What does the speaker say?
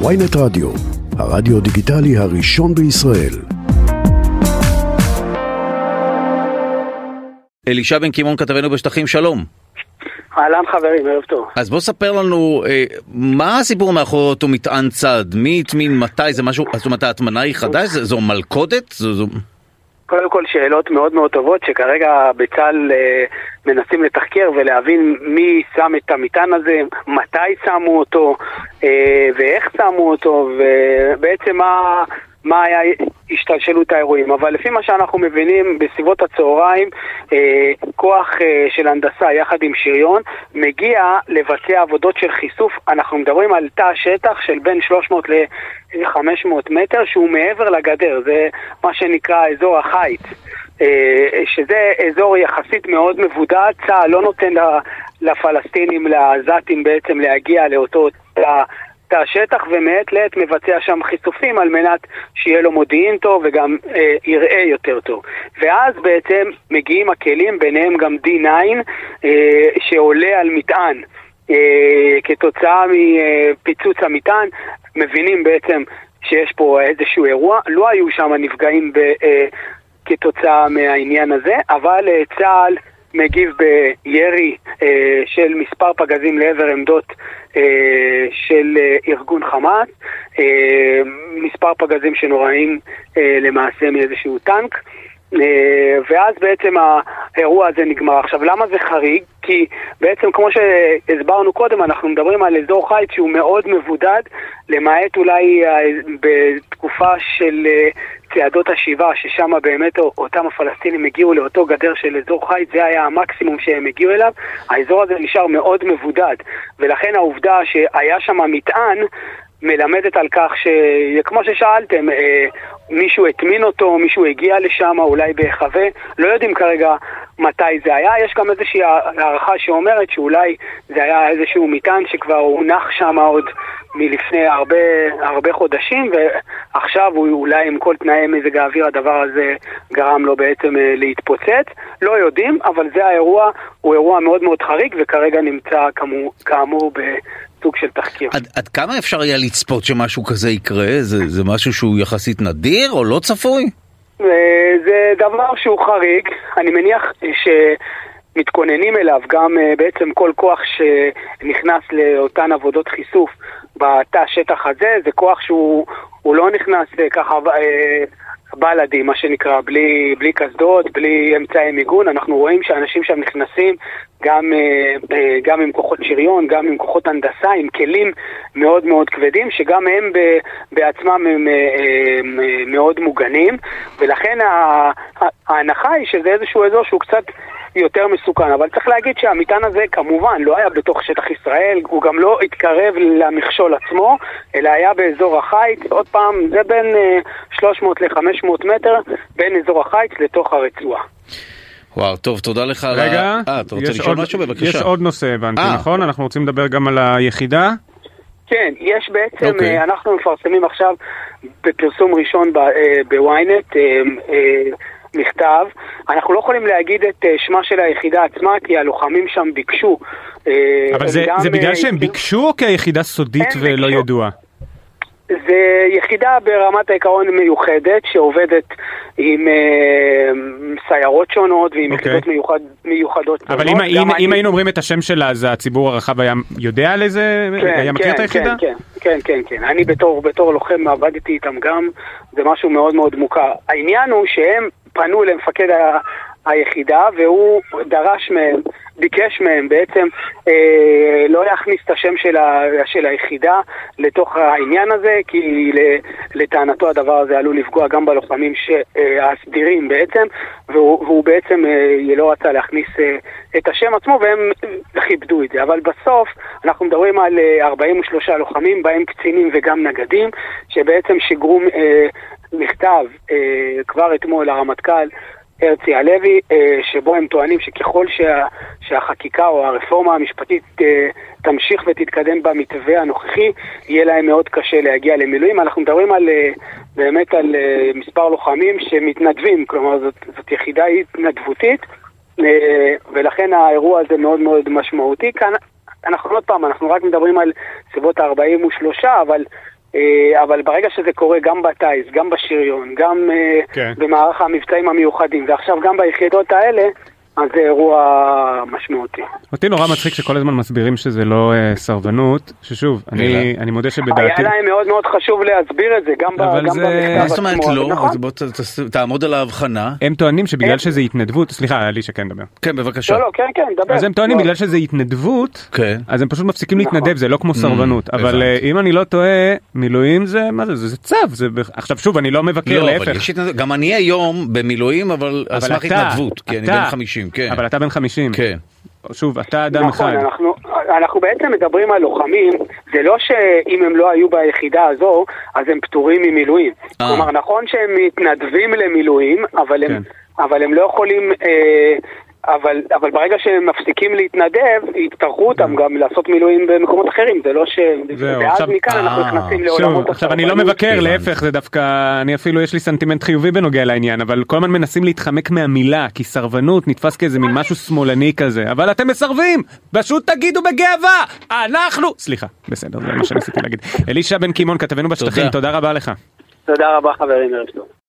ויינט רדיו, הרדיו דיגיטלי הראשון בישראל. אלישע בן קימון כתבנו בשטחים, שלום. אהלן חברים, ערב טוב. אז בוא ספר לנו, אה, מה הסיפור מאחורי אותו מטען צד? מי הטמין מתי? זה משהו, זאת אומרת ההטמנה היא חדש? זו, זו מלכודת? זו, זו... קודם כל שאלות מאוד מאוד טובות שכרגע בצה"ל אה, מנסים לתחקר ולהבין מי שם את המטען הזה, מתי שמו אותו אה, ואיך שמו אותו ובעצם מה, מה היה השתלשלות האירועים. אבל לפי מה שאנחנו מבינים, בסביבות הצהריים, אה, כוח אה, של הנדסה יחד עם שריון מגיע לבצע עבודות של חיסוף. אנחנו מדברים על תא שטח של בין 300 ל-500 מטר שהוא מעבר לגדר, זה מה שנקרא אזור החיץ. אה, שזה אזור יחסית מאוד מבודד, צה"ל לא נותן לפלסטינים, לעזתים בעצם להגיע לאותו תא השטח ומעת לעת מבצע שם חיסופים על מנת שיהיה לו מודיעין טוב וגם אה, יראה יותר טוב. ואז בעצם מגיעים הכלים, ביניהם גם D9 אה, שעולה על מטען. אה, כתוצאה מפיצוץ המטען, מבינים בעצם שיש פה איזשהו אירוע. לא היו שם נפגעים ב, אה, כתוצאה מהעניין הזה, אבל אה, צה"ל מגיב בירי של מספר פגזים לעבר עמדות אה, של אה, ארגון חמאס, אה, מספר פגזים שנוראים אה, למעשה מאיזשהו טנק. אה, ואז בעצם האירוע הזה נגמר. עכשיו, למה זה חריג? כי בעצם, כמו שהסברנו קודם, אנחנו מדברים על אזור חיץ שהוא מאוד מבודד, למעט אולי אה, בתקופה של אה, צעדות השיבה, ששם באמת אותם הפלסטינים הגיעו לאותו גדר של אזור חיץ, זה היה המקסימום שהם הגיעו אליו. האזור הזה נשאר מאוד מבודד, ולכן העובדה שהיה שם מטען, מלמדת על כך שכמו ששאלתם, אה, מישהו הטמין אותו, מישהו הגיע לשם, אולי בהיחווה, לא יודעים כרגע מתי זה היה. יש גם איזושהי הערכה שאומרת שאולי זה היה איזשהו מטען שכבר הונח שם עוד מלפני הרבה, הרבה חודשים, ועכשיו הוא אולי עם כל תנאי מזג האוויר הדבר הזה גרם לו בעצם אה, להתפוצץ. לא יודעים, אבל זה האירוע, הוא אירוע מאוד מאוד חריג, וכרגע נמצא כאמור, כאמור סוג של תחקיר. עד, עד כמה אפשר היה לצפות שמשהו כזה יקרה? זה, זה משהו שהוא יחסית נדיר או לא צפוי? אה, זה דבר שהוא חריג, אני מניח שמתכוננים אליו גם אה, בעצם כל כוח שנכנס לאותן עבודות חיסוף בתא השטח הזה, זה כוח שהוא לא נכנס אה, ככה בלאדי, מה שנקרא, בלי, בלי קסדות, בלי אמצעי מיגון. אנחנו רואים שאנשים שם נכנסים גם, אה, אה, גם עם כוחות שריון, גם עם כוחות הנדסה, עם כלים מאוד מאוד כבדים, שגם הם בעצמם הם אה, מאוד מוגנים, ולכן ההנחה היא שזה איזשהו אזור שהוא קצת... יותר מסוכן, אבל צריך להגיד שהמטען הזה כמובן לא היה בתוך שטח ישראל, הוא גם לא התקרב למכשול עצמו, אלא היה באזור החיץ, עוד פעם, זה בין 300 ל-500 מטר, בין אזור החיץ לתוך הרצועה. וואו, טוב, תודה לך. רגע, אה, אתה רוצה לשאול משהו? בבקשה. יש עוד נושא, הבנתי, 아. נכון? אנחנו רוצים לדבר גם על היחידה? כן, יש בעצם, okay. אוקיי. אנחנו מפרסמים עכשיו בפרסום ראשון בוויינט מכתב. אנחנו לא יכולים להגיד את שמה של היחידה עצמה, כי הלוחמים שם ביקשו. אבל זה, זה בגלל שהם ביקשו או כי היחידה סודית ולא ביקשו. ידועה? זה יחידה ברמת העיקרון מיוחדת שעובדת עם uh, סיירות שונות ועם okay. אוקיי. יחידות מיוחד, מיוחדות שונות. אבל אם, אם, אני... אם היינו אומרים את השם שלה, אז הציבור הרחב היה יודע על איזה, כן, היה מכיר כן, את היחידה? כן, כן, כן, כן, כן. אני בתור, בתור לוחם עבדתי איתם גם, זה משהו מאוד מאוד מוכר. העניין הוא שהם פנו למפקד ה... היחידה והוא דרש מהם ביקש מהם בעצם אה, לא להכניס את השם של, ה, של היחידה לתוך העניין הזה, כי לטענתו הדבר הזה עלול לפגוע גם בלוחמים אה, הסדירים בעצם, והוא, והוא בעצם אה, לא רצה להכניס אה, את השם עצמו, והם כיבדו את זה. אבל בסוף אנחנו מדברים על אה, 43 לוחמים, בהם קצינים וגם נגדים, שבעצם שיגרו אה, מכתב אה, כבר אתמול לרמטכ"ל הרצי הלוי, אה, שבו הם טוענים שככל שה, שהחקיקה או הרפורמה המשפטית אה, תמשיך ותתקדם במתווה הנוכחי, יהיה להם מאוד קשה להגיע למילואים. אנחנו מדברים על, אה, באמת על מספר לוחמים שמתנדבים, כלומר זאת, זאת יחידה התנדבותית, ולכן האירוע הזה מאוד מאוד משמעותי. כאן אנחנו עוד פעם, אנחנו רק מדברים על סביבות ה-43, אבל אה, אבל ברגע שזה קורה גם בטיס, גם בשריון, גם אה, כן. במערך המבצעים המיוחדים, ועכשיו גם ביחידות האלה, אז זה אירוע משמעותי. אותי נורא מצחיק שכל הזמן מסבירים שזה לא אה, סרבנות, ששוב, אני? אני מודה היה שבדעתי... להם מאוד מאוד חשוב להסביר את זה, גם, ב, אבל גם זה- במכתב מה זאת אומרת עצמו, לא? נכון? אז בוא ת- ת- תעמוד על ההבחנה. הם טוענים שבגלל. שזה התנדבות, סליחה, אלישע כן דבר. כן, בבקשה. לא, לא, כן, כן, דבר. אז הם טוענים לא. בגלל שזה התנדבות, כן. אז הם פשוט מפסיקים נכון. להתנדב, זה לא כמו סרבנות. אבל הבנתי. אה, אם אני לא טועה, מילואים זה, מה זה, זה זה צו, זה... עכשיו שוב, אני לא מבקר, לא, אבל להפך. גם אני היום במילואים, אבל על סמך התנדבות. כי אני בן 50, כן. אבל אתה בן 50. כן. שוב, אתה אדם נכון, אחד. אנחנו, אנחנו בעצם מדברים על לוחמים, זה לא שאם הם לא היו ביחידה הזו, אז הם פטורים ממילואים. אה. כלומר, נכון שהם מתנדבים למילואים, אבל הם, כן. אבל הם לא יכולים... אה, אבל, אבל ברגע שהם מפסיקים להתנדב, יצטרכו אותם גם לעשות מילואים במקומות אחרים, זה לא ש... זהו, ואז עכשיו- מכאן אנחנו אה, נכנסים לעולמות עכשיו אני לא. מבקר, הבנתי. להפך, זה דווקא, אני אפילו יש לי סנטימנט חיובי בנוגע לעניין, אבל כל הזמן מנסים להתחמק מהמילה, כי סרבנות נתפס כאיזה מין משהו שמאלני כזה, אבל אתם מסרבים! פשוט תגידו בגאווה! אנחנו... סליחה, בסדר, זה מה שניסיתי להגיד. אלישע בן קימון, כתבנו בשטחים, תודה. תודה רבה לך. תודה רבה חברים, ערב טוב.